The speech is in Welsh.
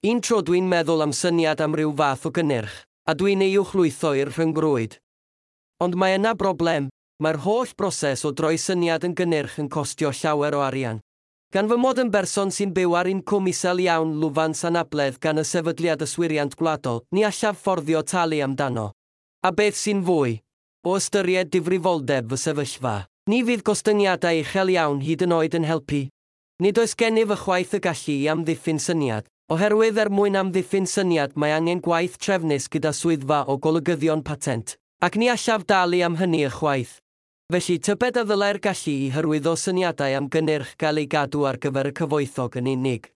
Un tro dwi'n meddwl am syniad am ryw fath o gynnyrch, a dwi'n ei wchlwytho i'r rhyngrwyd. Ond mae yna broblem, mae'r holl broses o droi syniad yn gynnyrch yn costio llawer o arian. Gan fy mod yn berson sy'n byw ar incwm isel iawn lwfan sanabledd gan y sefydliad yswiriant gwladol, ni allaf fforddio talu amdano. A beth sy'n fwy? O ystyried difrifoldeb fy sefyllfa. Ni fydd gostyngiadau uchel iawn hyd yn oed yn helpu. Nid oes gennyf ychwaith y gallu i amddiffyn syniad, Oherwydd er mwyn amddiffyn syniad mae angen gwaith trefnus gyda swyddfa o golygyddion patent, ac ni allaf dalu am hynny ychwaith. Felly tybed y ddylai'r gallu i hyrwyddo syniadau am gynnyrch gael ei gadw ar gyfer y cyfoethog yn unig.